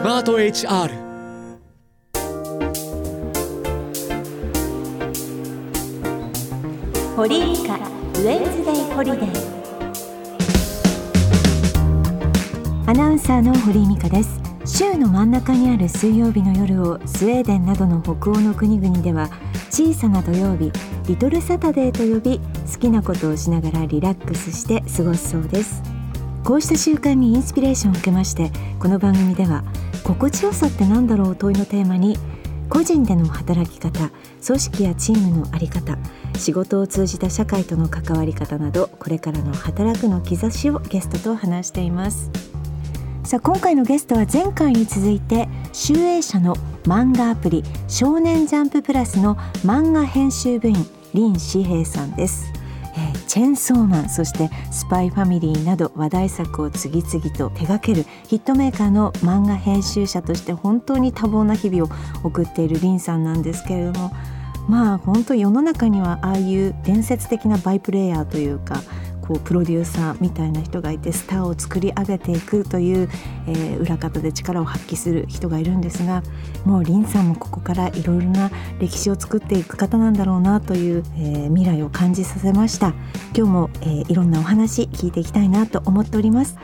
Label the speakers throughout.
Speaker 1: スマート HR
Speaker 2: 堀井美香ウェンズデイホリデーアナウンサーの堀井美香です。週の真ん中にある水曜日の夜をスウェーデンなどの北欧の国々では小さな土曜日リトルサタデーと呼び好きなことをしながらリラックスして過ごすそうです。こうした習慣にインスピレーションを受けましてこの番組では心地よさって何だろう？問いのテーマに個人での働き方組織やチームの在り方仕事を通じた社会との関わり方などこれからの働くの兆しをゲストと話しています。さあ今回のゲストは前回に続いて集英社の漫画アプリ少年ジャンププラスの漫画編集部員林志平さんです、チェンソーマンそしてスパイファミリーなど話題作を次々と手掛けるヒットメーカーの漫画編集者として本当に多忙な日々を送っているリンさんなんですけれどもまあ本当世の中にはああいう伝説的なバイプレーヤーというかこうプロデューサーみたいな人がいてスターを作り上げていくという、えー、裏方で力を発揮する人がいるんですがもう林さんもここからいろいろな歴史を作っていく方なんだろうなという、えー、未来を感じさせました。今日も、えー、いろんなお話聞いていきたいなと思っております。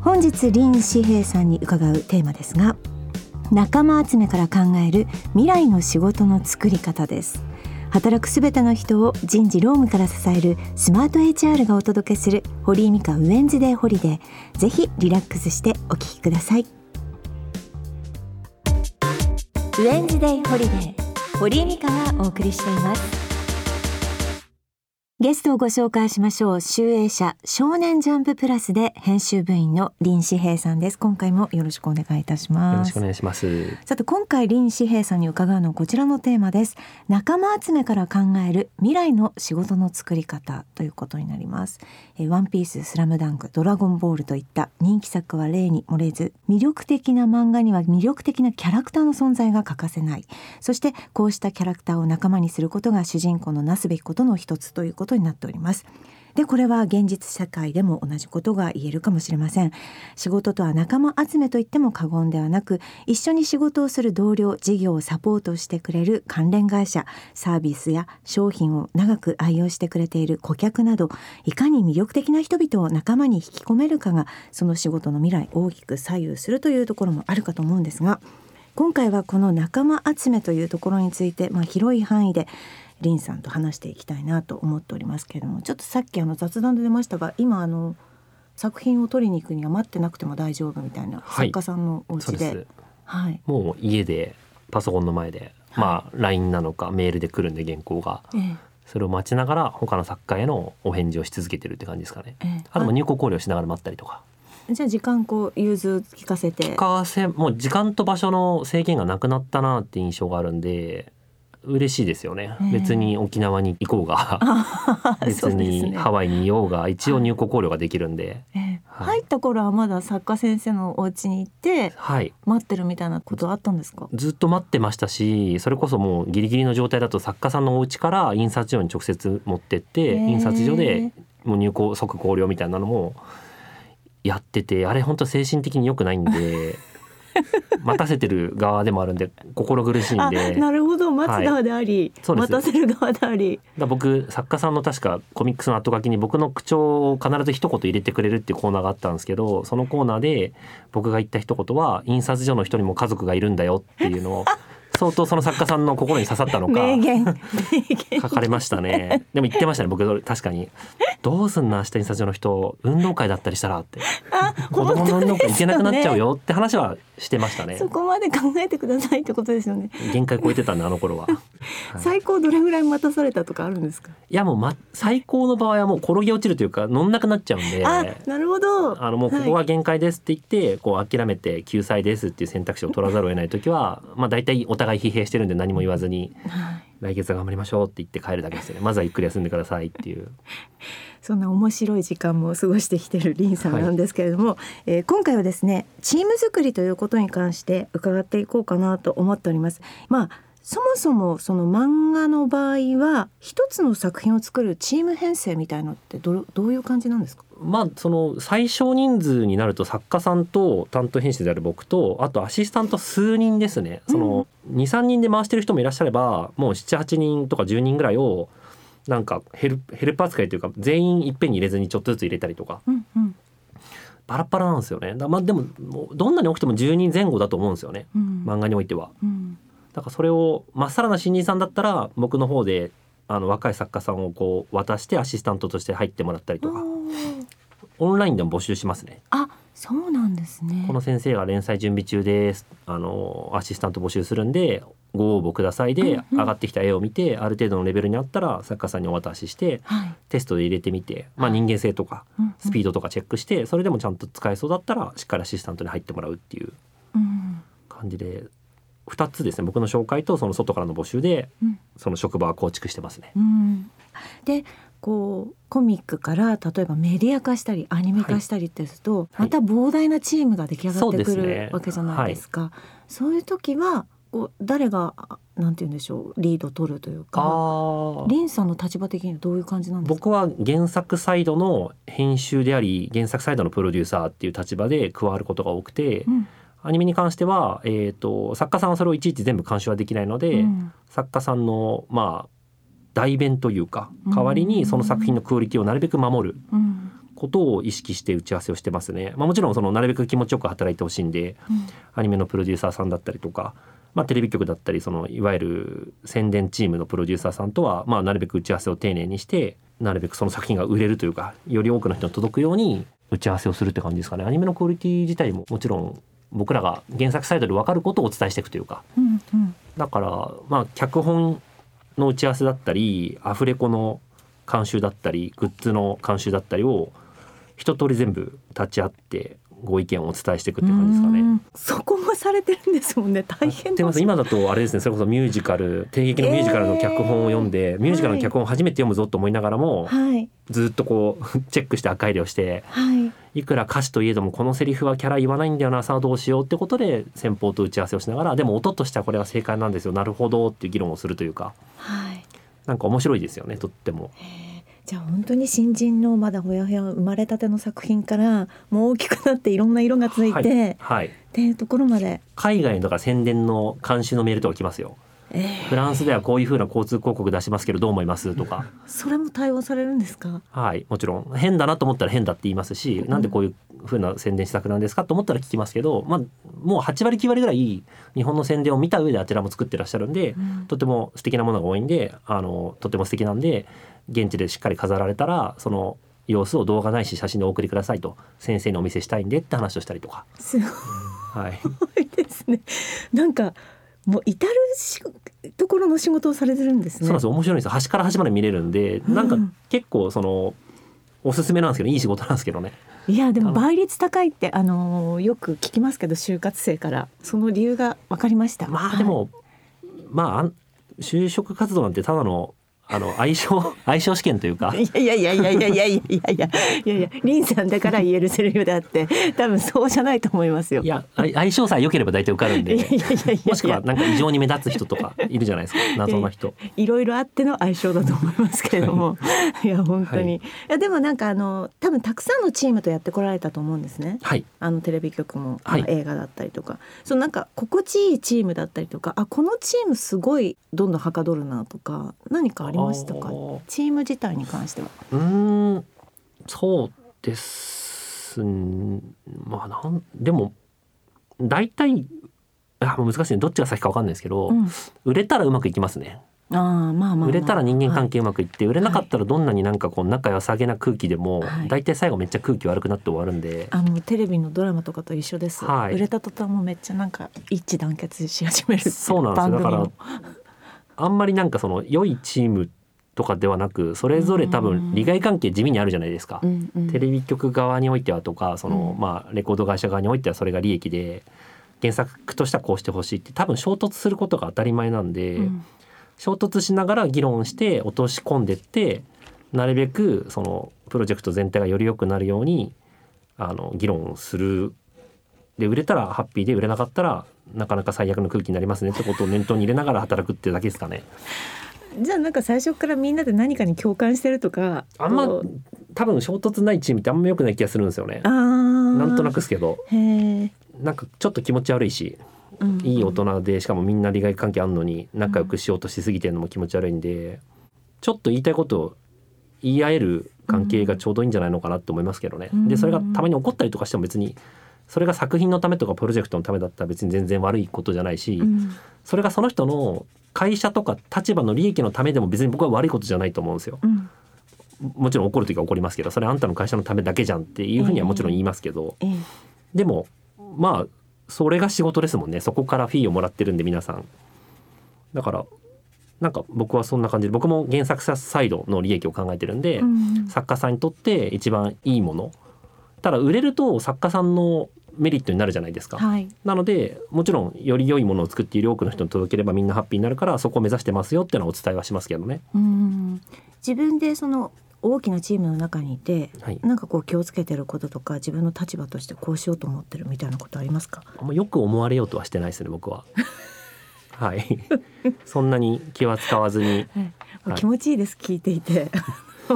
Speaker 2: 本日林志平さんに伺うテーマですが仲間集めから考える未来の仕事の作り方です。働くすべての人を人事労務から支えるスマート HR がお届けする堀井美香ウェンズデーホリデーぜひリラックスしてお聞きください。ウェンズデーホリデー堀井美香がお送りしています。ゲストをご紹介しましょう。集英社少年ジャンププラスで編集部員の林志平さんです。今回もよろしくお願いいたします。
Speaker 3: よろしくお願いします。
Speaker 2: さて今回林志平さんに伺うのはこちらのテーマです。仲間集めから考える未来の仕事の作り方ということになります。えワンピース、スラムダンク、ドラゴンボールといった人気作は例に漏れず、魅力的な漫画には魅力的なキャラクターの存在が欠かせない。そしてこうしたキャラクターを仲間にすることが主人公のなすべきことの一つということことになっております。でこれは現実社会でも同じことが言えるかもしれません仕事とは仲間集めといっても過言ではなく一緒に仕事をする同僚事業をサポートしてくれる関連会社サービスや商品を長く愛用してくれている顧客などいかに魅力的な人々を仲間に引き込めるかがその仕事の未来大きく左右するというところもあるかと思うんですが今回はこの仲間集めというところについて、まあ、広い範囲でリンさんと話していきたいなと思っておりますけれどもちょっとさっきあの雑談で出ましたが今あの作品を取りに行くには待ってなくても大丈夫みたいな、作家さんのお家で。
Speaker 3: はい、もう家でパソコンの前で、まあ LINE なのかメールで来るんで原稿が、ええ、それを待ちながら他の作家へのお返事をし続けてるって感じですかね、ええ、あとも入稿考慮しながら待ったりとか。
Speaker 2: じゃあ時間こう融通聞かせて。
Speaker 3: 聞かせもう時間と場所の制限がなくなったなって印象があるんで嬉しいですよね、えー、別に沖縄に行こうが。別にハワイにいようが。一応入国考慮ができるんで、
Speaker 2: えーはい、入った頃はまだ作家先生のお家に行って、はい、待ってるみたいなことあったんですか？
Speaker 3: ずっと待ってましたしそれこそもうギリギリの状態だと作家さんのお家から印刷所に直接持ってって、えー、印刷所でもう入校即考慮みたいなのもやっててあれ本当精神的に良くないんで。待たせてる側でもあるんで心苦しいんで。
Speaker 2: なるほど。待つ側であり、はい、待たせる側であり。
Speaker 3: だ僕作家さんの確かコミックスの後書きに僕の口調を必ず一言入れてくれるっていうコーナーがあったんですけどそのコーナーで僕が言った一言は印刷所の人にも家族がいるんだよっていうのを 相当その作家さんの心に刺さったのか書かれましたね。でも言ってましたね僕。確かに。どうすんな明日印刷所の人運動会だったりしたらって。子供の運動会行けなくなっちゃうよって話はしてましたね。
Speaker 2: そこまで考えてくださいってことですよね。
Speaker 3: 限界超えてたんであの頃は、はい、
Speaker 2: 最高どれぐらい待たされたとかあるんですか？
Speaker 3: いやもう、ま、最高の場合はもう転げ落ちるというか乗んなくなっちゃうんで。
Speaker 2: あなるほど。
Speaker 3: あのもうここが限界ですって言って、はい、こう諦めて救済ですっていう選択肢を取らざるを得ない時はまあ大体お互い互い疲弊してるんで何も言わずに、来月頑張りましょうって言って帰るだけですよね。まずはゆっくり休んでくださいっていう。
Speaker 2: そんな面白い時間も過ごしてきてるリンさんなんですけれども、はい、えー、今回はですねチーム作りということに関して伺っていこうかなと思っております。まあそもそもその漫画の場合は一つの作品を作るチーム編成みたいのってどどういう感じなんですか？
Speaker 3: まあその最小人数になると作家さんと担当編集である僕とあとアシスタント数人ですね。その23人で回してる人もいらっしゃればもう78人とか10人ぐらいをなんかヘルヘルプ扱いというか全員いっぺんに入れずにちょっとずつ入れたりとか。
Speaker 2: うんうん。
Speaker 3: バラバラなんですよね。だまあでもどんなに多くても10人前後だと思うんですよね。
Speaker 2: うん。
Speaker 3: 漫画においては。
Speaker 2: うん
Speaker 3: だからそれをまっさらな新人さんだったら僕の方であの若い作家さんをこう渡してアシスタントとして入ってもらったりとか。オンラインでも募集しますね。
Speaker 2: あそうなんですね。
Speaker 3: この先生が連載準備中です。あのアシスタント募集するんでご応募くださいで、上がってきた絵を見てある程度のレベルにあったら作家さんにお渡しして
Speaker 2: はい。
Speaker 3: テストで入れてみて、まあ、人間性とかスピードとかチェックしてそれでもちゃんと使えそうだったらしっかりアシスタントに入ってもらうっていう
Speaker 2: うん。
Speaker 3: 感じで2つですね僕の紹介とその外からの募集で
Speaker 2: うん
Speaker 3: その職場は構築してますね。
Speaker 2: うんでこうコミックから例えばメディア化したりアニメ化したりってすると、
Speaker 3: はい
Speaker 2: また膨大なチームが出来上がってくる
Speaker 3: ね
Speaker 2: わけじゃないですか。そういう時はこう誰があなんて言うんでしょうリード取るというか。リンさんの立場的にはどういう感じなんですか？
Speaker 3: 僕は原作サイドの編集であり原作サイドのプロデューサーっていう立場で加わることが多くて、
Speaker 2: うん
Speaker 3: アニメに関しては、えー、と作家さんはそれをいちいち全部監修はできないので、
Speaker 2: うん。
Speaker 3: 作家さんのまあ代弁というか代わりにその作品のクオリティをなるべく守る
Speaker 2: うん。
Speaker 3: ことを意識して打ち合わせをしてますね。まあ、もちろんそのなるべく気持ちよく働いてほしいんで
Speaker 2: うん。
Speaker 3: アニメのプロデューサーさんだったりとか、まあ、テレビ局だったりそのいわゆる宣伝チームのプロデューサーさんとは、まあ、なるべく打ち合わせを丁寧にしてなるべくその作品が売れるというかより多くの人に届くように打ち合わせをするって感じですかね。アニメのクオリティ自体ももちろん僕らが原作サイドで分かることをお伝えしていくというか。
Speaker 2: うんうん
Speaker 3: だからまあ脚本の打ち合わせだったりアフレコの監修だったりグッズの監修だったりを一通り全部立ち会ってご意見をお伝えしていくって感じですかね。
Speaker 2: うん。そこもされてるんですもんね。大変
Speaker 3: でも今だとあれですね。それこそミュージカル帝劇のミュージカルの脚本を読んで、ミュージカルの脚本を初めて読むぞと思いながらも、
Speaker 2: はい。
Speaker 3: ずっとこうチェックして赤入れをして
Speaker 2: はい。
Speaker 3: いくら歌詞といえどもこのセリフはキャラ言わないんだよなさあどうしようってことで先方と打ち合わせをしながらでも音としてはこれは正解なんですよ。なるほどっていう議論をするというか。
Speaker 2: はい。
Speaker 3: なんか面白いですよねとっても。
Speaker 2: へーじゃあ本当に新人のまだほやほや生まれたての作品からもう大きくなっていろんな色がついて、
Speaker 3: はい、はい、
Speaker 2: っていうところまで、
Speaker 3: 海外のだから宣伝の監修のメールとか来ますよ。
Speaker 2: え
Speaker 3: フランスではこういう風な交通広告出しますけどどう思いますとか。
Speaker 2: ーそれも対応されるんですか？
Speaker 3: はい、もちろん。変だなと思ったら変だって言いますし、なんでこういう風な宣伝施策なんですかと思ったら聞きますけど、まあもう8割9割ぐらい日本の宣伝を見た上であちらも作ってらっしゃるんで、
Speaker 2: うん。
Speaker 3: とても素敵なものが多いんで、あのとても素敵なんで現地でしっかり飾られたらその様子を動画ないし写真でお送りくださいと先生にお見せしたいんでって話をしたりとか、
Speaker 2: すご
Speaker 3: はい、
Speaker 2: いですね。なんかもう至るしところの仕事をされてるんですね。
Speaker 3: そうなんですよ。面白いんですよ。端から端まで見れるんで、なんか
Speaker 2: うん
Speaker 3: 結構そのおすすめなんですけどいい仕事なんですけどね。
Speaker 2: いやでも倍率高いってあのーよく聞きますけど就活生から。その理由が分かりました。
Speaker 3: まあでも、まああん就職活動なんてただのあの相性相性試験というか。
Speaker 2: はいいやいやいやいやいやいやいやいやいやいや。リンさんだから言えるセリフであって。多分そうじゃないと思いますよ。
Speaker 3: いやあ相性さえ良ければ大体受かるんで。
Speaker 2: いやいやいやいや。いや
Speaker 3: もしくはなんか異常に目立つ人とかいるじゃないですか。謎の人。
Speaker 2: いろいろあっての相性だと思いますけれども、い、や本当に、
Speaker 3: はい。
Speaker 2: い、やでもなんかあの多分たくさんのチームとやってこられたと思うんですね。
Speaker 3: はい。
Speaker 2: あのテレビ局も、
Speaker 3: はい。
Speaker 2: まあ映画だったりとか。そのなんか心地いいチームだったりとかあこのチームすごいどんどんはかどるなとか何かありましたかチーム自体に関しては。
Speaker 3: うーんそうですんまあなんでも大体あ難しいね。どっちが先か分かんないですけど、
Speaker 2: うん、
Speaker 3: 売れたらうまくいきますね。
Speaker 2: あーまあまあまあまあ。
Speaker 3: 売れたら人間関
Speaker 2: 係、
Speaker 3: 係うまくいって、売れなかったらどんなになんかこう仲良さげな空気でも、
Speaker 2: はい。
Speaker 3: 大体最後めっちゃ空気悪くなって終わるんで、
Speaker 2: あのテレビのドラマとかと一緒です、
Speaker 3: はい。
Speaker 2: 売れた途端もめっちゃなんか一致団結し始める
Speaker 3: そうなんですよ。だからあんまりなんかその良いチームとかではなくそれぞれ多
Speaker 2: うん。
Speaker 3: 分利害関係地味にあるじゃないですか。
Speaker 2: うんうん。
Speaker 3: テレビ局側においてはとかその、
Speaker 2: うん。
Speaker 3: まあレコード会社側においてはそれが利益で原作としてはこうしてほしいって多分衝突することが当たり前なんで、
Speaker 2: うん。
Speaker 3: 衝突しながら議論して落とし込んでってなるべくそのプロジェクト全体がより良くなるようにあの議論をする。で売れたらハッピーで売れなかったらなかなか最悪の空気になりますねってことを念頭に入れながら働くってだけですかね。
Speaker 2: じゃあなんか最初からみんなで何かに共感してるとか
Speaker 3: あんま多分衝突ないチームってあんま良くない気がするんですよね。なんとなくですけどなんかちょっと気持ち悪いし
Speaker 2: うんうん
Speaker 3: いい大人でしかもみんな利害関係あるのに仲良くしようとしすぎてるのも気持ち悪いんでちょっと言いたいことを言い合える関係がちょうどいいんじゃないのかなって思いますけどね。
Speaker 2: うん
Speaker 3: でそれがたまに起こったりとかしても別にそれが作品のためとかプロジェクトのためだったら別に全然悪いことじゃないし、
Speaker 2: うん。
Speaker 3: それがその人の会社とか立場の利益のためでも別に僕は悪いことじゃないと思うんですよ。
Speaker 2: うん。
Speaker 3: もちろん怒る時は怒りますけどそれあんたの会社のためだけじゃんっていうふうにはもちろん言いますけど、
Speaker 2: ええ。
Speaker 3: でもまあそれが仕事ですもんね。そこからフィーをもらってるんで皆さん。だからなんか僕はそんな感じで僕も原作者サイドの利益を考えてるんで、
Speaker 2: うん。
Speaker 3: 作家さんにとって一番いいもの。ただ売れると作家さんのメリットになるじゃないですか、
Speaker 2: はい。
Speaker 3: なのでもちろんより良いものを作っている多くの人に届ければみんなハッピーになるからそこを目指してますよっていうのはお伝えはしますけどね。
Speaker 2: うん。自分でその大きなチームの中にいて
Speaker 3: はい、
Speaker 2: なんかこう気をつけてることとか自分の立場としてこうしようと思ってるみたいなことありますか？
Speaker 3: あんまよく思われようとはしてないですね僕は。はい、そんなに気は使わずに。はい。
Speaker 2: 気持ちいいです聞いていて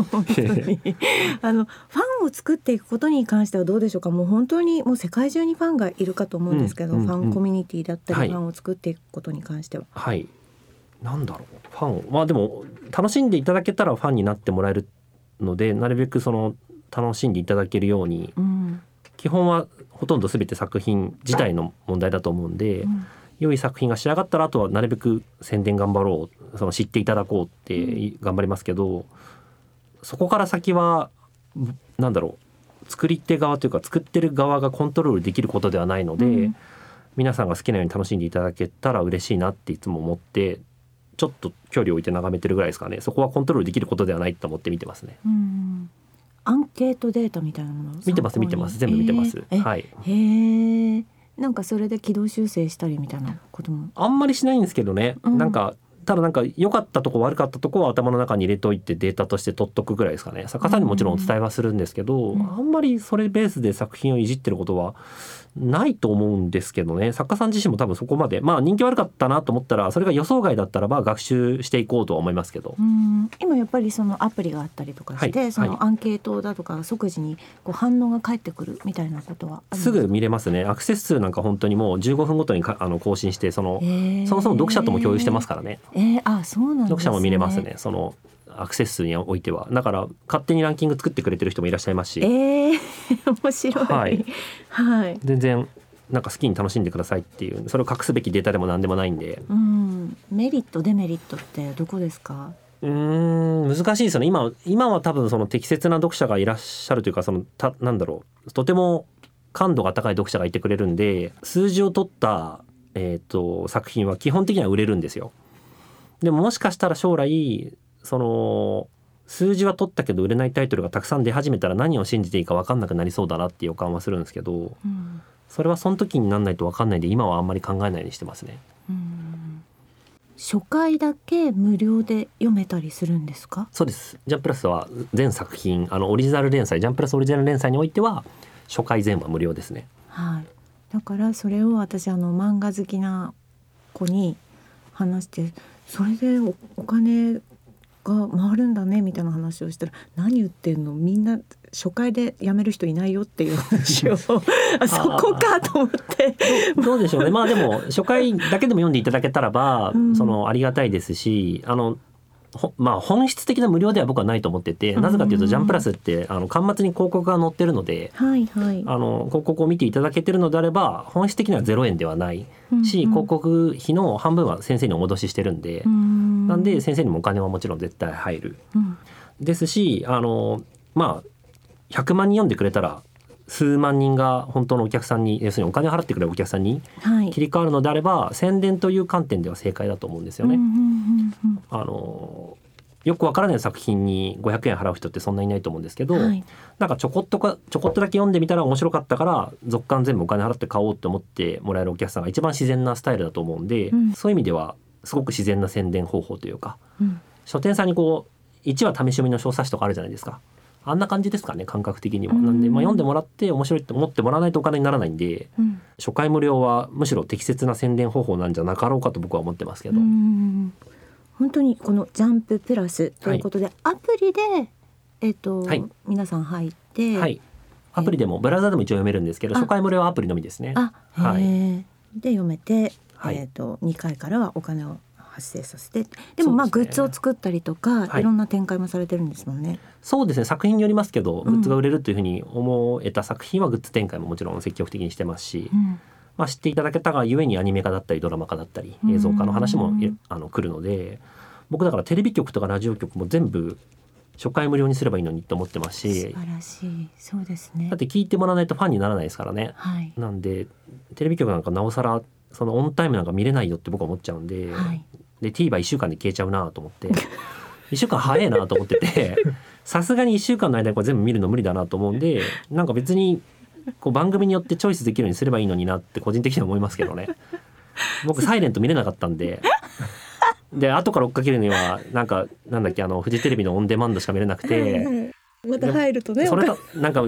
Speaker 2: 本当に あのファンを作っていくことに関してはどうでしょうか？もう本当にもう世界中にファンがいるかと思うんですけど、
Speaker 3: うんうんうん
Speaker 2: ファンコミュニティだったり、
Speaker 3: はい
Speaker 2: ファンを作っていくことに関しては。
Speaker 3: はい。なんだろう。ファン。まあでも、楽しんでいただけたらファンになってもらえるので、なるべくその、楽しんでいただけるように、
Speaker 2: うん
Speaker 3: 基本はほとんど全て作品自体の問題だと思うんで、
Speaker 2: うん
Speaker 3: 良い作品が仕上がったら、あとはなるべく宣伝頑張ろう、その知っていただこうって頑張りますけど、そこから先は、なんだろう。作り手側というか作ってる側がコントロールできることではないので、
Speaker 2: うん。
Speaker 3: 皆さんが好きなように楽しんでいただけたら嬉しいなっていつも思ってちょっと距離を置いて眺めてるぐらいですかね。そこはコントロールできることではないと思って見てますね。
Speaker 2: うん。アンケートデータみたいなものを
Speaker 3: 見てます見てます。全部見てます、
Speaker 2: えー。え
Speaker 3: はい。
Speaker 2: へえなんかそれで軌道修正したりみたいなことも？
Speaker 3: あんまりしないんですけどね、
Speaker 2: うん。
Speaker 3: なんかただなんか良かったとこ悪かったとこは頭の中に入れといてデータとして取っとくぐらいですかね。作家さんにもちろんお伝えはするんですけど、
Speaker 2: うん。
Speaker 3: あんまりそれベースで作品をいじってることはないと思うんですけどね。作家さん自身も多分そこまでまあ人気悪かったなと思ったらそれが予想外だったらば学習していこうとは思いますけど、
Speaker 2: うん。今やっぱりそのアプリがあったりとかして、
Speaker 3: はいはい。
Speaker 2: そのアンケートだとか即時にこう反応が返ってくるみたいなことはす
Speaker 3: ぐ見れますね。アクセス数なんか本当にもう15分ごとにかあの更新してその
Speaker 2: へー。
Speaker 3: そもそも読者とも共有してますからね。
Speaker 2: えー、あそうなんね。
Speaker 3: 読者も見れますね。そのアクセス数においては。だから勝手にランキング作ってくれてる人もいらっしゃいますし。
Speaker 2: えー、面白い。
Speaker 3: はい、
Speaker 2: はい。
Speaker 3: 全然なんか好きに楽しんでくださいっていうそれを隠すべきデータでも何でもないんで。
Speaker 2: うん、メリットデメリットってどこですか？
Speaker 3: うーん難しいですよね。今今は多分その適切な読者がいらっしゃるというかそのたなんだろうとても感度が高い読者がいてくれるんで数字を取った、えー、と作品は基本的には売れるんですよ。でももしかしたら将来その数字は取ったけど売れないタイトルがたくさん出始めたら何を信じていいか分かんなくなりそうだなっていう予感はするんですけど
Speaker 2: うん
Speaker 3: それはその時になんないと分かんないで今はあんまり考えないようにしてますね。
Speaker 2: うん初回だけ無料で読めたりするんですか？
Speaker 3: そうです。ジャンプラスは全作品あのオリジナル連載ジャンプラスオリジナル連載においては初回全話無料ですね。
Speaker 2: はいだからそれを私あの漫画好きな子に話してそれでおお金が回るんだねみたいな話をしたら何言ってんの？みんな初回で辞める人いないよっていう話を あそこかと思って。
Speaker 3: どうでしょうね。まあでも初回だけでも読んでいただけたらば、
Speaker 2: うん。
Speaker 3: そのありがたいですし、あのほまあ本質的な無料では僕はないと思ってて、
Speaker 2: うん
Speaker 3: なぜかというとジャンプラスってあの端末に広告が載ってるので。
Speaker 2: はいはい。
Speaker 3: あの広告を見ていただけてるのであれば本質的には0円ではないし、
Speaker 2: うんうん。
Speaker 3: 広告費の半分は先生にお戻ししてるんで、
Speaker 2: うん
Speaker 3: なんで先生にもお金はもちろん絶対入る。
Speaker 2: うん。
Speaker 3: ですしあのまあ100万人読んでくれたら数万人が本当のお客さんに要するにお金を払ってくれるお客さんに
Speaker 2: はい。
Speaker 3: 切り替わるのであれば宣伝という観点では正解だと思うんですよね。
Speaker 2: うんうんうんうん。
Speaker 3: あのよくわからない作品に500円払う人ってそんなにいないと思うんですけど、
Speaker 2: はい
Speaker 3: なんかちょこっとかちょこっとだけ読んでみたら面白かったから続刊全部お金払って買おうって思ってもらえるお客さんが一番自然なスタイルだと思うんで、
Speaker 2: うん
Speaker 3: そういう意味ではすごく自然な宣伝方法というか
Speaker 2: うん
Speaker 3: 書店さんにこう1話試し読みの小冊子とかあるじゃないですか。あんな感じですかね感覚的には。
Speaker 2: うん
Speaker 3: なんで、まあ、読んでもらって面白いって思ってもらわないとお金にならないんで
Speaker 2: うん
Speaker 3: 初回無料はむしろ適切な宣伝方法なんじゃなかろうかと僕は思ってますけど。
Speaker 2: うん本当にこのジャンププラスということで、アプリでえっ、と、
Speaker 3: はい。
Speaker 2: 皆さん入って、
Speaker 3: はい。アプリでもブラウザでも一応読めるんですけど
Speaker 2: あ。
Speaker 3: 初回無料はアプリのみですね。
Speaker 2: あ、
Speaker 3: はい。
Speaker 2: で読めて、
Speaker 3: はい。
Speaker 2: えっ、と2回からはお金を発生させて。でもまあグッズを作ったりとか、
Speaker 3: はい。
Speaker 2: い、ろんな展開もされてるんですもんね。
Speaker 3: そうですね。作品によりますけど
Speaker 2: うん
Speaker 3: グッズが売れるというふうに思えた作品はグッズ展開ももちろん積極的にしてますし、
Speaker 2: うん
Speaker 3: まあ、知っていただけたがゆえにアニメ化だったりドラマ化だったり
Speaker 2: うん。
Speaker 3: 映像化の話もえあの来るので僕だからテレビ局とかラジオ局も全部初回無料にすればいいのにと思ってます
Speaker 2: 素
Speaker 3: し
Speaker 2: 晴らしい。そうですね。
Speaker 3: だって聞いてもらわないとファンにならないですからね。
Speaker 2: はい。
Speaker 3: なんでテレビ局なんかなおさらそのオンタイムなんか見れないよって僕は思っちゃうんで、
Speaker 2: はい。
Speaker 3: で TVer1 週間で消えちゃうなと思って 1週間早いなと思っててさすがに1週間の間にこれ全部見るの無理だなと思うんでなんか別にこう番組によってチョイスできるようにすればいいのになって個人的には思いますけどね。僕「サイレント見れなかったんで。で後から追っかけるにはなんかなんだっけあのフジテレビのオンデマンドしか見れなくて。
Speaker 2: また入るとね
Speaker 3: それとなんか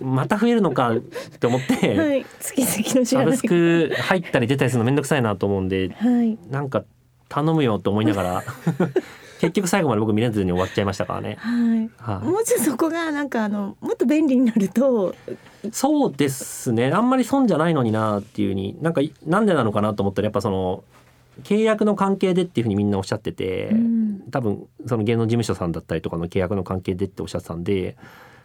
Speaker 3: また増えるのかって思って、
Speaker 2: はい。月々の知
Speaker 3: サブ
Speaker 2: らない。
Speaker 3: スク入ったり出たりするのめんどくさいなと思うんで
Speaker 2: はい。
Speaker 3: なんか頼むよと思いながら 結局最後まで僕見れずに終わっちゃいましたからね。
Speaker 2: はい。
Speaker 3: はい、
Speaker 2: もうちょっとそこがなんかあのもっと便利になると。
Speaker 3: そうですね。あんまり損じゃないのになっていうふうになんかいなんでなのかなと思ったらやっぱその契約の関係でっていうふうにみんなおっしゃってて、
Speaker 2: うん。
Speaker 3: 多分その芸能事務所さんだったりとかの契約の関係でっておっしゃってたんで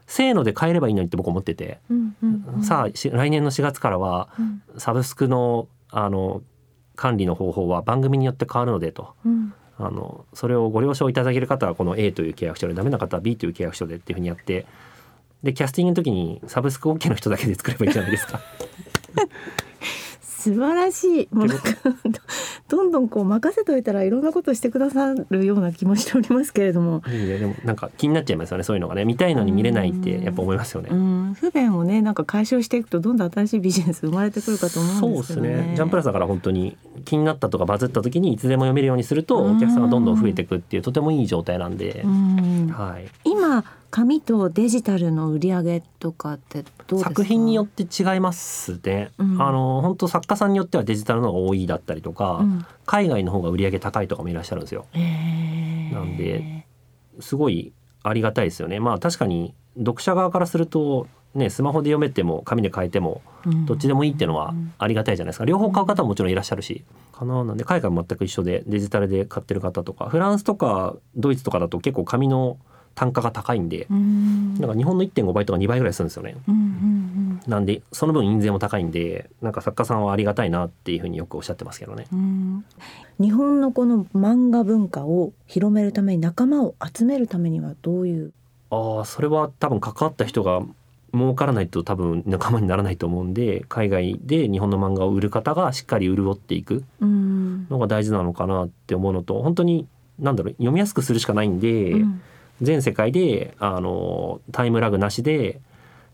Speaker 3: せーので変えればいいのにって僕思ってて、
Speaker 2: うんうんうん。
Speaker 3: さあし来年の4月からは
Speaker 2: うん。
Speaker 3: サブスクのあの管理の方法は番組によって変わるのでと。
Speaker 2: うん
Speaker 3: あのそれをご了承いただける方はこの A という契約書でダメな方は B という契約書でっていうふうにやってでキャスティングの時にサブスク OK の人だけで作ればいいじゃないですか。
Speaker 2: 素晴らしい。もうなんか どんどんこう任せといたらいろんなことしてくださるような気もしておりますけれども、
Speaker 3: いいね。でもなんか気になっちゃいますよね。そういうのがね。見たいのに見れないってやっぱ思いますよね。
Speaker 2: う。ん、不便をねなんか解消していくとどんどん新しいビジネス生まれてくるかと思
Speaker 3: そううんですす
Speaker 2: でけどね。
Speaker 3: ね。ジャンプラスだから本当に気になったとかバズった時にいつでも読めるようにするとお客さんがどんどん増えていくっていうとてもいい状態なんで。
Speaker 2: う、ん、
Speaker 3: はい。
Speaker 2: 今紙とデジタルの売り上げとかってどうですか？
Speaker 3: 作品によって違いますね。
Speaker 2: うん
Speaker 3: あの本当作家さんによってはデジタルの方が多いだったりとか、
Speaker 2: うん
Speaker 3: 海外の方が売り上げ高いとかもいらっしゃるんですよ。
Speaker 2: へー
Speaker 3: なんですごいありがたいですよね。まあ確かに読者側からするとねスマホで読めても紙で書いても
Speaker 2: うん
Speaker 3: どっちでもいいっていうのはありがたいじゃないですか。両方買う方ももちろんいらっしゃるし、かななんで海外も全く一緒でデジタルで買ってる方とかフランスとかドイツとかだと結構紙の単価が高いんで、
Speaker 2: うん。
Speaker 3: なんか日本の1.5倍とか2倍ぐらいするんですよね。
Speaker 2: うんうん
Speaker 3: なんでその分印税も高いんでなんか作家さんはありがたいなっていうふうによくおっしゃってますけどね。
Speaker 2: うん。日本のこの漫画文化を広めるために仲間を集めるためにはどういう？
Speaker 3: ああそれは多分関わった人が儲からないと多分仲間にならないと思うんで海外で日本の漫画を売る方がしっかり潤っていく。
Speaker 2: うん。
Speaker 3: のが大事なのかなって思うのと本当に何だろう読みやすくするしかないんで、
Speaker 2: うん
Speaker 3: 全世界であのタイムラグなしで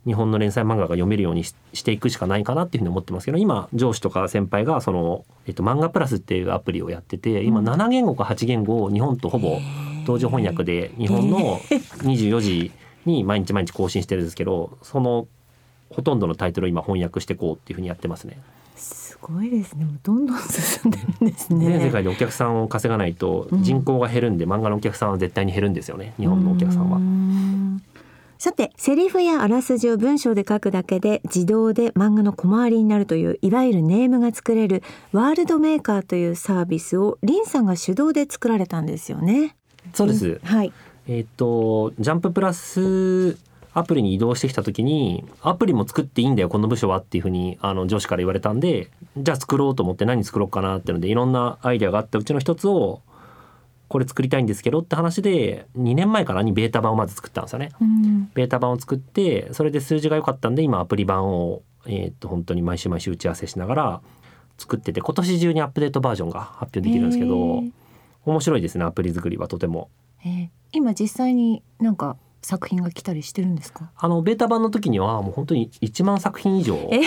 Speaker 3: 日本の連載漫画が読めるようにししていくしかないかなっていうふうに思ってますけど今上司とか先輩がその、えっと、漫画プラスっていうアプリをやってて今
Speaker 2: うん
Speaker 3: 7言語か8言語を日本とほぼ同時翻訳で日本の 24時に毎日毎日更新してるんですけどそのほとんどのタイトルを今翻訳していこうっていうふうにやってますね。
Speaker 2: すごいですね。もうどんどん進んでるんですね。
Speaker 3: 全世界でお客さんを稼がないと
Speaker 2: うん。
Speaker 3: 人口が減るんで、漫画のお客さんは絶対に減るんですよね。日本のお客さんは。
Speaker 2: う。ん。さてセリフやあらすじを文章で書くだけで自動で漫画の小回りになるといういわゆるネームが作れるワールドメーカーというサービスをリンさんが手動で作られたんですよね。
Speaker 3: そうです、
Speaker 2: はい。
Speaker 3: えっとジャンププラスアプリに移動してきた時にアプリも作っていいんだよこの部署はっていうふうにあの上司から言われたんでじゃあ作ろうと思って何作ろうかなっていうのでいろんなアイデアがあったうちの一つをこれ作りたいんですけどって話で2年前かなにベータ版をまず作ったんですよね。
Speaker 2: うん
Speaker 3: ベータ版を作ってそれで数字が良かったんで今アプリ版を、えー、と本当に毎週毎週打ち合わせしながら作ってて今年中にアップデートバージョンが発表できるんですけ
Speaker 2: へ
Speaker 3: ど
Speaker 2: ー
Speaker 3: 面白いですねアプリ作りはとても。
Speaker 2: えー今実際になんか作品が来たりしてるんですか？
Speaker 3: あのベータ版の時にはもう本当に1万作品以上応
Speaker 2: え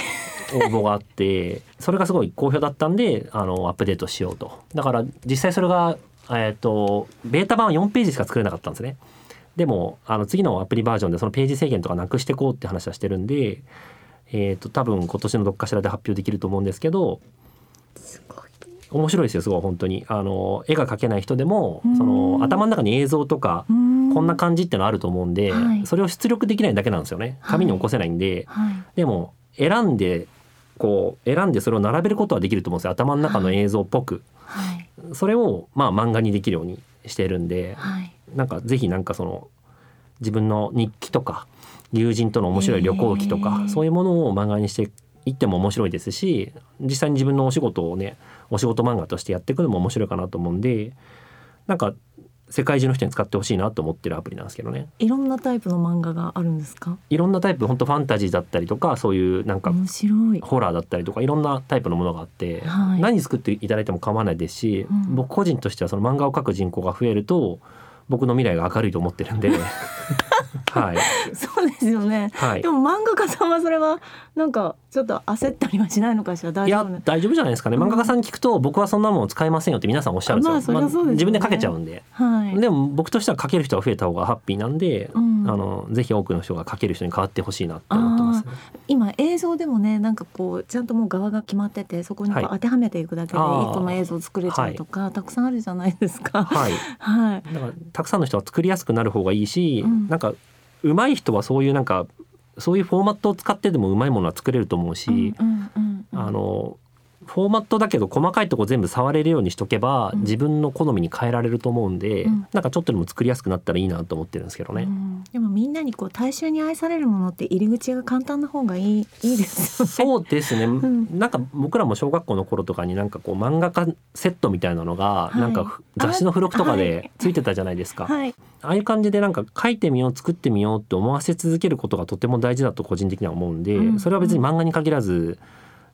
Speaker 3: 募があって それがすごい好評だったんであのアップデートしようと。だから実際それが、えー、とベータ版は4ページしか作れなかったんですね。でもあの次のアプリバージョンでそのページ制限とかなくしていこうって話はしてるんで、えー、と多分今年のどっかしらで発表できると思うんですけど
Speaker 2: すごい。
Speaker 3: 面白いですよすごい本当に。あの絵が描けない人でも
Speaker 2: うん。
Speaker 3: その頭の中に映像とか
Speaker 2: こ
Speaker 3: こんな感じってのあると思うんで、
Speaker 2: はい。
Speaker 3: それを出力できないだけなんですよね。紙に起こせないんで、
Speaker 2: はい。
Speaker 3: でも選んでこう選んでそれを並べることはできると思うんですよ。頭の中の映像っぽく、
Speaker 2: はい。
Speaker 3: それをまあ漫画にできるようにしてるんで
Speaker 2: はい。
Speaker 3: なんかぜひなんかその自分の日記とか友人との面白い旅行記とか、
Speaker 2: へー。
Speaker 3: そういうものを漫画にしていっても面白いですし実際に自分のお仕事をねお仕事漫画としてやっていくのも面白いかなと思うんでなんか世界中の人に使ってほしいなと思ってるアプリなんですけどね。
Speaker 2: いろんなタイプの漫画があるんですか？
Speaker 3: いろんなタイプ本当ファンタジーだったりとかそういうなんか
Speaker 2: 面白い。
Speaker 3: ホラーだったりとかいろんなタイプのものがあって、
Speaker 2: はい。
Speaker 3: 何作っていただいても構わないですし、
Speaker 2: うん。
Speaker 3: 僕個人としてはその漫画を描く人口が増えると僕の未来が明るいと思ってるんで はい。
Speaker 2: そうですよね。
Speaker 3: はい。
Speaker 2: でも漫画家さんはそれはなんかちょっと焦ったりはしないのかしら？大
Speaker 3: いや
Speaker 2: 丈夫ね
Speaker 3: 大丈夫じゃないですかね。漫画家さんに聞くと僕はそんなもの使いませんよって皆さんおっしゃるんですよ、自分で書けちゃうんで、
Speaker 2: はい。
Speaker 3: でも僕としては書ける人が増えた方がハッピーなんで、
Speaker 2: うん
Speaker 3: あのぜひ多くの人が書ける人に変わってほしいなって思ってます、ね、
Speaker 2: 今映像でもねなんかこうちゃんともう側が決まっててそこに当てはめていくだけで一個の映像作れちゃうとか、たくさんあるじゃないですか。
Speaker 3: はい。
Speaker 2: はい。
Speaker 3: だからたくさんの人は作りやすくなる方がいいし、
Speaker 2: うん。
Speaker 3: なんか上手い人はそういうなんかそういうフォーマットを使ってでもうまいものは作れると思うし、あのフォーマットだけど細かいとこ全部触れるようにしとけば、
Speaker 2: うん。
Speaker 3: 自分の好みに変えられると思うんで、
Speaker 2: うん。
Speaker 3: なんかちょっとでも作りやすくなったらいいなと思ってるんですけどね。
Speaker 2: うん。でもみんなにこう大衆に愛されるものって入り口が簡単な方がいい いいですよね。
Speaker 3: そうですね、
Speaker 2: ん
Speaker 3: なん。か僕らも小学校の頃とかになんかこう漫画家セットみたいなのが
Speaker 2: い。
Speaker 3: なんかふ雑誌の付録とかで
Speaker 2: い。
Speaker 3: ついてたじゃないですか、
Speaker 2: はい。
Speaker 3: ああいう感じでなんか書いてみよう作ってみようって思わせ続けることがとても大事だと個人的には思うんで、
Speaker 2: うん。
Speaker 3: それは別に漫画に限らず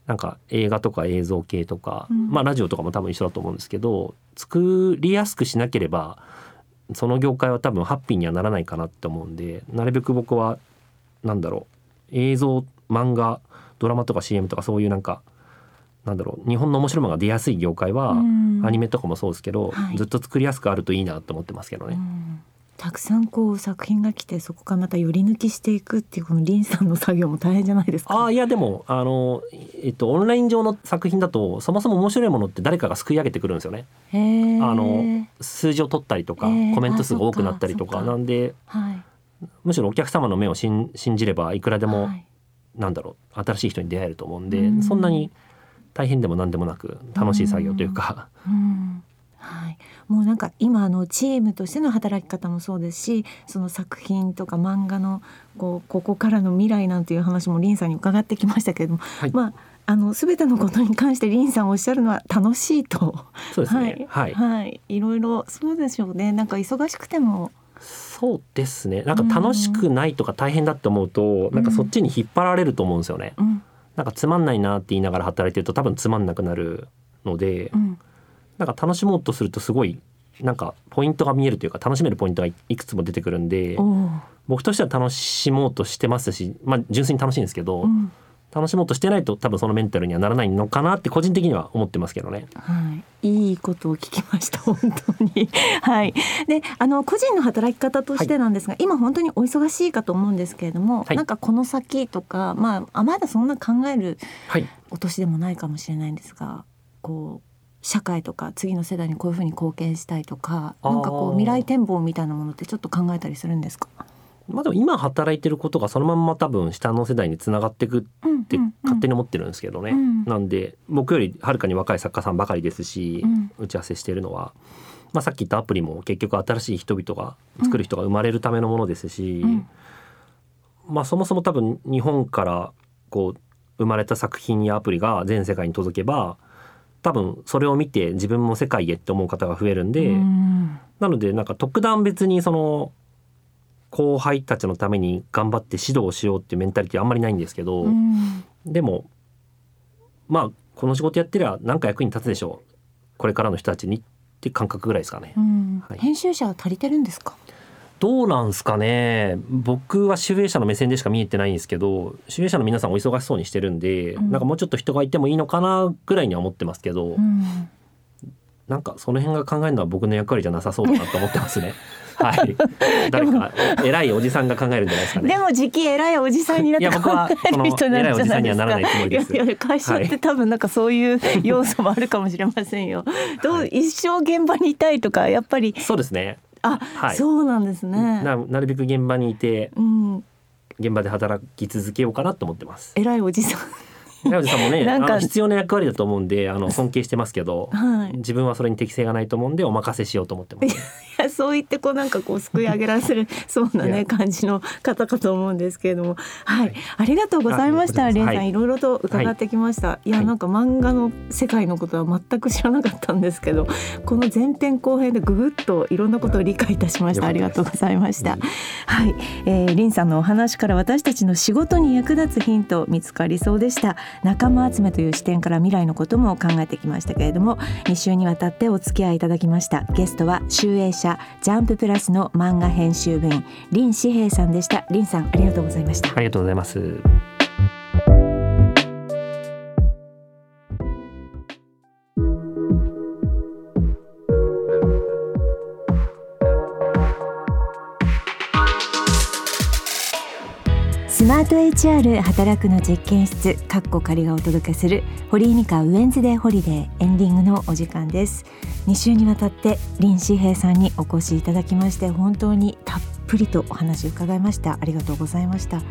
Speaker 3: なんか映画とか映像系とか、
Speaker 2: うん。
Speaker 3: まあラジオとかも多分一緒だと思うんですけど作りやすくしなければその業界は多分ハッピーにはならないかなって思うんでなるべく僕はなんだろう映像漫画ドラマとか CM とかそういうなんかなんだろう日本の面白いものが出やすい業界は、
Speaker 2: うん。
Speaker 3: アニメとかもそうですけど、
Speaker 2: はい。
Speaker 3: ずっと作りやすくあるといいなと思ってますけどね。
Speaker 2: うんたくさんこう作品が来てそこからまた寄り抜きしていくっていうこのリンさんの作業も大変じゃないですか？
Speaker 3: ああいやでもあの、えっと、オンライン上の作品だとそもそも面白いものって誰かがすくい上げてくるんですよね。あの数字を取ったりとか、
Speaker 2: えー。
Speaker 3: コメント数が多くなったりとかなんで
Speaker 2: はい。
Speaker 3: むしろお客様の目を信信じればいくらでも、
Speaker 2: はい。
Speaker 3: なんだろう新しい人に出会えると思うんで、
Speaker 2: うん。
Speaker 3: そんなに大変でも何でもなく楽しい作業というか、
Speaker 2: うんはい、もうなんか今あのチームとしての働き方もそうですしその作品とか漫画のこうここからの未来なんていう話もリンさんに伺ってきましたけれども、
Speaker 3: はい。
Speaker 2: まああの全てのことに関してリンさんおっしゃるのは楽しいと、
Speaker 3: そうですね。はい、
Speaker 2: はい、い。ろいろそうでしょうね。なんか忙しくても。
Speaker 3: そうですね。なんか楽しくないとか大変だって思うと、なんかそっちに引っ張られると思うんですよね。
Speaker 2: うん。
Speaker 3: なんかつまんないなって言いながら働いてると多分つまんなくなるので、
Speaker 2: うん
Speaker 3: なんか楽しもうとするとすごいなんかポイントが見えるというか楽しめるポイントがいいくつも出てくるんで僕としては楽しもうとしてますし、まあ、純粋に楽しいんですけど、
Speaker 2: うん
Speaker 3: 楽しもうとしてないと多分そのメンタルにはならないのかなって個人的には思ってますけどね。
Speaker 2: はい、いいことを聞きました 本当に。はい。で、あの個人の働き方としてなんですが、今本当にお忙しいかと思うんですけれども、
Speaker 3: はい
Speaker 2: なんかこの先とか、まああまだそんな考える
Speaker 3: はい、
Speaker 2: お年でもないかもしれないんですが、こう社会とか次の世代にこういうふうに貢献したいとか、なんかこう未来展望みたいなものってちょっと考えたりするんですか？
Speaker 3: まあ、でも今働いてることがそのまんま多分下の世代につながっていくって勝手に思ってるんですけどね、
Speaker 2: うん
Speaker 3: なんで僕よりはるかに若い作家さんばかりですし、
Speaker 2: うん。
Speaker 3: 打ち合わせしているのは、まあ、さっき言ったアプリも結局新しい人々が作る人が生まれるためのものですし、
Speaker 2: うん。
Speaker 3: まあ、そもそも多分日本からこう生まれた作品やアプリが全世界に届けば多分それを見て自分も世界へって思う方が増えるんで、
Speaker 2: うん。
Speaker 3: なのでなんか特段別にその後輩たちのために頑張って指導しようっていうメンタリティあんまりないんですけど、
Speaker 2: うん。
Speaker 3: でもまあこの仕事やってりゃ何か役に立つでしょう。これからの人たちにって感覚ぐらいですかね。
Speaker 2: うん。
Speaker 3: はい。
Speaker 2: 編集者は足りてるんですか？
Speaker 3: どうなんすかね僕は集英社の目線でしか見えてないんですけど集英社の皆さんお忙しそうにしてるんで、
Speaker 2: うん
Speaker 3: なんかもうちょっと人がいてもいいのかなぐらいには思ってますけど、
Speaker 2: うん
Speaker 3: なんかその辺が考えるのは僕の役割じゃなさそうだなと思ってますね。はい。誰か偉いおじさんが考えるんじゃないですかね。
Speaker 2: でも時期偉いおじさんになって考える人なんじゃないですか
Speaker 3: いおじさんにはならないつもりです
Speaker 2: いやいや会社って多分なんかそういう要素もあるかもしれませんよ。どう、
Speaker 3: はい
Speaker 2: 一生現場にいたいとかやっぱり
Speaker 3: そうですね。
Speaker 2: あ、
Speaker 3: はい
Speaker 2: そうなんですね。
Speaker 3: ななるべく現場にいて
Speaker 2: うん、
Speaker 3: 現場で働き続けようかなと思ってます。
Speaker 2: 偉いおじさん。
Speaker 3: 偉いおじさんもね、あ
Speaker 2: なんか
Speaker 3: の必要な役割だと思うんで、あの尊敬してますけど、
Speaker 2: はい。
Speaker 3: 自分はそれに適性がないと思うんでお任せしようと思ってます。
Speaker 2: そう言ってこうなんかこうすくい上げられる そうないね
Speaker 3: や。
Speaker 2: 感じの方かと思うんですけれども、はい、
Speaker 3: はい。
Speaker 2: ありがとうございました。
Speaker 3: あ
Speaker 2: レンさん、
Speaker 3: はい。
Speaker 2: いろいろと伺ってきました。い、や
Speaker 3: はい。
Speaker 2: なんか漫画の世界のことは全く知らなかったんですけど、この前編後編でぐぐっといろんなことを理解いたしました。ありがとうございました。
Speaker 3: うん。
Speaker 2: はい、えー、リンさんのお話から私たちの仕事に役立つヒント見つかりそうでした。仲間集めという視点から未来のことも考えてきましたけれども2週にわたってお付き合いいただきました。ゲストは集英社ジャンププラスの漫画編集部員林志平さんでした。林さんありがとうございました。
Speaker 3: ありがとうございます。
Speaker 2: スマート HR 働くの実験室かっこ仮がお届けする堀井美香ウェンズデーホリデーエンディングのお時間です2週にわたって林志平さんにお越しいただきまして本当にたっぷりとお話伺いました。ありがとうございました。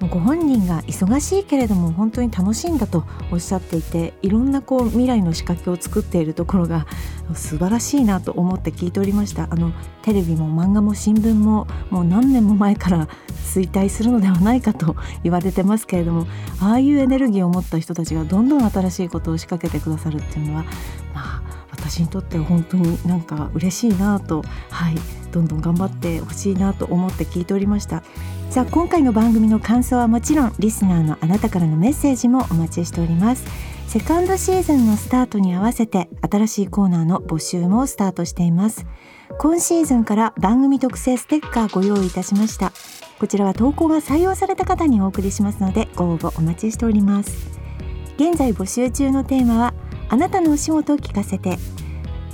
Speaker 2: ご本人が忙しいけれども本当に楽しいんだとおっしゃっていていろんなこう未来の仕掛けを作っているところが素晴らしいなと思って聞いておりました。あのテレビも漫画も新聞ももう何年も前から衰退するのではないかと言われてますけれどもああいうエネルギーを持った人たちがどんどん新しいことを仕掛けてくださるっていうのは私にとっては本当になんか嬉しいなとはいどんどん頑張ってほしいなと思って聞いておりました。さあ今回の番組の感想はもちろんリスナーのあなたからのメッセージもお待ちしております。セカンドシーズンのスタートに合わせて新しいコーナーの募集もスタートしています。今シーズンから番組特製ステッカーご用意いたしました。こちらは投稿が採用された方にお送りしますのでご応募お待ちしております。現在募集中のテーマはあなたのお仕事を聞かせて。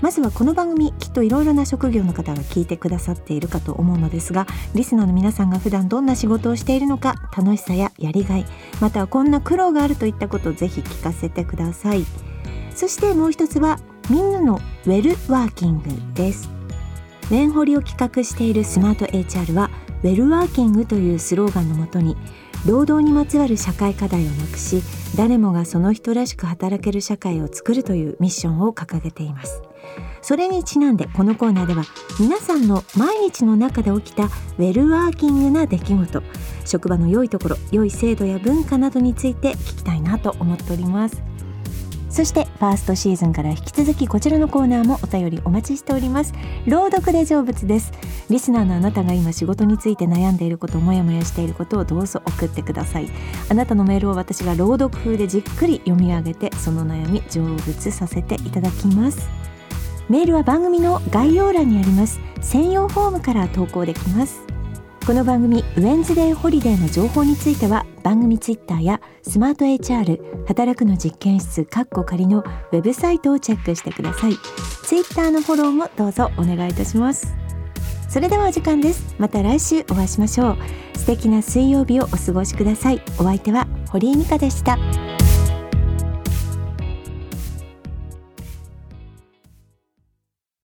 Speaker 2: まずはこの番組きっといろいろな職業の方が聞いてくださっているかと思うのですがリスナーの皆さんが普段どんな仕事をしているのか楽しさややりがいまたはこんな苦労があるといったことをぜひ聞かせてください。そしてもう一つはみんなのウェルワーキングです。ウェンホリを企画しているスマート HR はウェルワーキングというスローガンのもとに労働にまつわる社会課題をなくし誰もがその人らしく働ける社会を作るというミッションを掲げています。それにちなんでこのコーナーでは皆さんの毎日の中で起きたウェルワーキングな出来事職場の良いところ良い制度や文化などについて聞きたいなと思っております。そしてファーストシーズンから引き続きこちらのコーナーもお便りお待ちしております。朗読で成仏です。リスナーのあなたが今仕事について悩んでいることもやもやしていることをどうぞ送ってください。あなたのメールを私が朗読風でじっくり読み上げてその悩み成仏させていただきます。メールは番組の概要欄にあります。専用フォームから投稿できます。この番組ウェンズデーホリデーの情報については番組ツイッターやスマート HR 働くの実験室カッコ仮のウェブサイトをチェックしてください。ツイッターのフォローもどうぞお願いいたします。それではお時間です。また来週お会いしましょう。素敵な水曜日をお過ごしください。お相手は堀井美香でした。